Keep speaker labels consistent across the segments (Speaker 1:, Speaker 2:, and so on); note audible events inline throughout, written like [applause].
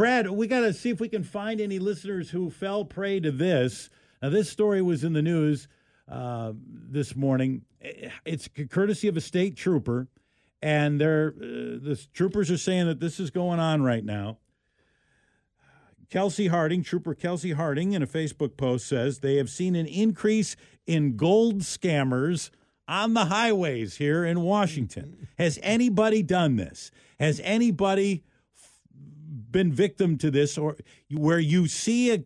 Speaker 1: Brad, we got to see if we can find any listeners who fell prey to this. Now, this story was in the news uh, this morning. It's courtesy of a state trooper, and they're, uh, the troopers are saying that this is going on right now. Kelsey Harding, Trooper Kelsey Harding, in a Facebook post says they have seen an increase in gold scammers on the highways here in Washington. [laughs] Has anybody done this? Has anybody been victim to this or where you see a,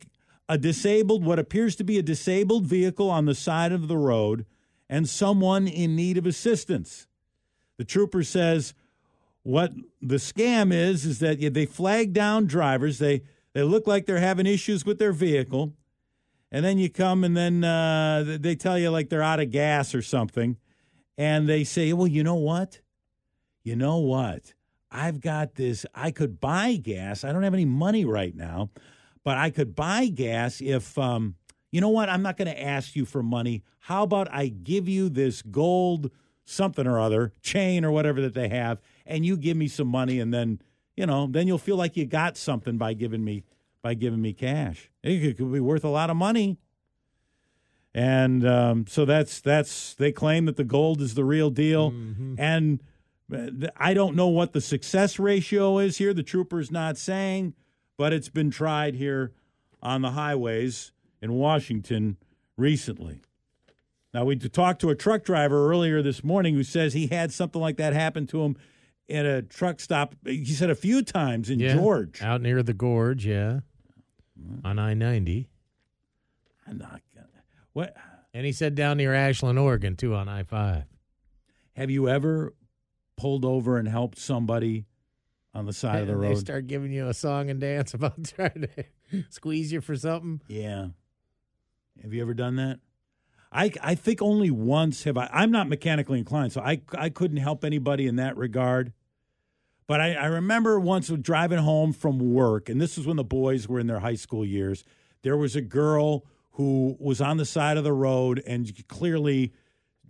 Speaker 1: a disabled, what appears to be a disabled vehicle on the side of the road and someone in need of assistance? The trooper says what the scam is is that they flag down drivers. They they look like they're having issues with their vehicle. And then you come and then uh, they tell you like they're out of gas or something. And they say, well, you know what? You know what? I've got this. I could buy gas. I don't have any money right now, but I could buy gas if, um, you know what? I'm not going to ask you for money. How about I give you this gold something or other, chain or whatever that they have, and you give me some money and then you know, then you'll feel like you got something by giving me by giving me cash. It could be worth a lot of money. And um, so that's that's they claim that the gold is the real deal, mm-hmm. and I don't know what the success ratio is here. The trooper's not saying, but it's been tried here on the highways in Washington recently. Now we talked to a truck driver earlier this morning who says he had something like that happen to him at a truck stop. He said a few times in
Speaker 2: yeah,
Speaker 1: George,
Speaker 2: out near the gorge, yeah, on I ninety.
Speaker 1: I'm not gonna. What?
Speaker 2: And he said down near Ashland, Oregon, too, on I five.
Speaker 1: Have you ever pulled over and helped somebody on the side of the road?
Speaker 2: They start giving you a song and dance [laughs] about trying to [laughs] squeeze you for something.
Speaker 1: Yeah. Have you ever done that? I, I think only once have I. I'm not mechanically inclined, so I, I couldn't help anybody in that regard. But I, I remember once driving home from work, and this was when the boys were in their high school years. There was a girl who was on the side of the road, and clearly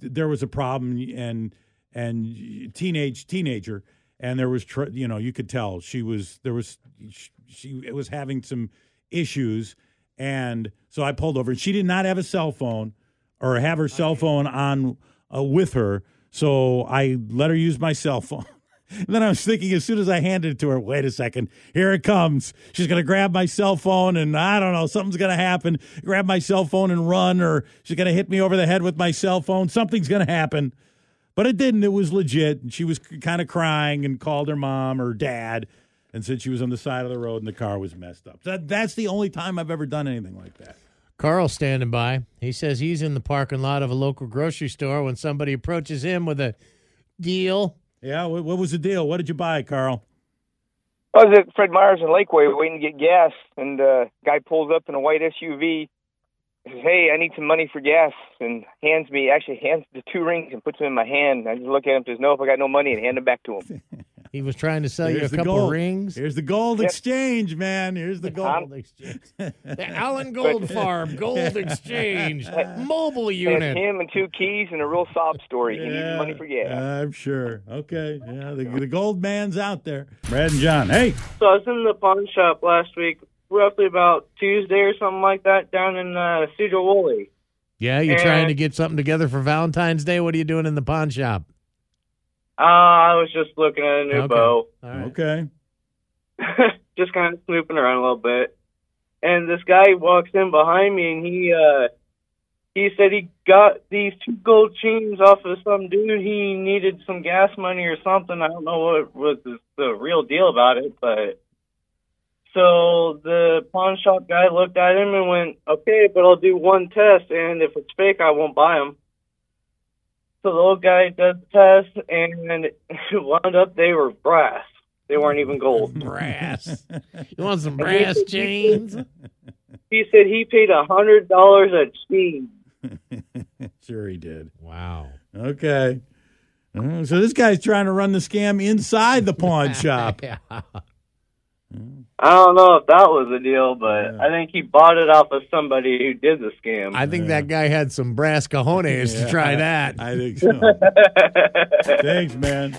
Speaker 1: there was a problem, and and teenage teenager, and there was you know you could tell she was there was she, she was having some issues, and so I pulled over, and she did not have a cell phone or have her cell phone on uh, with her. So I let her use my cell phone. and [laughs] then I was thinking, as soon as I handed it to her, wait a second, here it comes. She's going to grab my cell phone, and I don't know, something's going to happen. Grab my cell phone and run, or she's going to hit me over the head with my cell phone. Something's going to happen. But it didn't. It was legit. And she was kind of crying and called her mom or dad and said she was on the side of the road and the car was messed up. So that's the only time I've ever done anything like that.
Speaker 2: Carl standing by. He says he's in the parking lot of a local grocery store when somebody approaches him with a deal.
Speaker 1: Yeah, what, what was the deal? What did you buy, Carl?
Speaker 3: I was at Fred Meyer's in Lakeway waiting to get gas, and uh, guy pulls up in a white SUV. Says, "Hey, I need some money for gas," and hands me actually hands the two rings and puts them in my hand. I just look at him, says, "No, if I got no money," and hand them back to him. [laughs]
Speaker 2: He was trying to sell Here's you a couple
Speaker 1: gold.
Speaker 2: rings.
Speaker 1: Here's the gold yep. exchange, man. Here's the gold
Speaker 2: exchange. the Allen [laughs] Gold Farm Gold Exchange [laughs] mobile unit.
Speaker 3: him and two keys and a real sob story. Yeah, he needs money for gas.
Speaker 1: I'm sure. Okay. Yeah, the, the gold man's out there. Brad and John. Hey.
Speaker 4: So I was in the pawn shop last week, roughly about Tuesday or something like that, down in uh, Sedro-Woolley.
Speaker 2: Yeah, you're and, trying to get something together for Valentine's Day. What are you doing in the pawn shop?
Speaker 4: Uh, I was just looking at a new
Speaker 2: okay.
Speaker 4: bow.
Speaker 2: Right.
Speaker 1: Okay. [laughs]
Speaker 4: just kind of snooping around a little bit. And this guy walks in behind me and he uh he said he got these two gold chains off of some dude. He needed some gas money or something. I don't know what was the, the real deal about it, but so the pawn shop guy looked at him and went, "Okay, but I'll do one test, and if it's fake, I won't buy them." So the old guy does the test, and it [laughs] wound up they were brass. They weren't even gold. [laughs]
Speaker 2: brass. You want some brass chains?
Speaker 4: He said he paid a hundred dollars a chain. [laughs]
Speaker 1: sure, he did.
Speaker 2: Wow.
Speaker 1: Okay. Uh, so this guy's trying to run the scam inside the pawn shop.
Speaker 2: yeah.
Speaker 4: I don't know if that was a deal, but yeah. I think he bought it off of somebody who did the scam.
Speaker 2: I think yeah. that guy had some brass cojones yeah, to try that.
Speaker 1: I think so. [laughs] Thanks, man.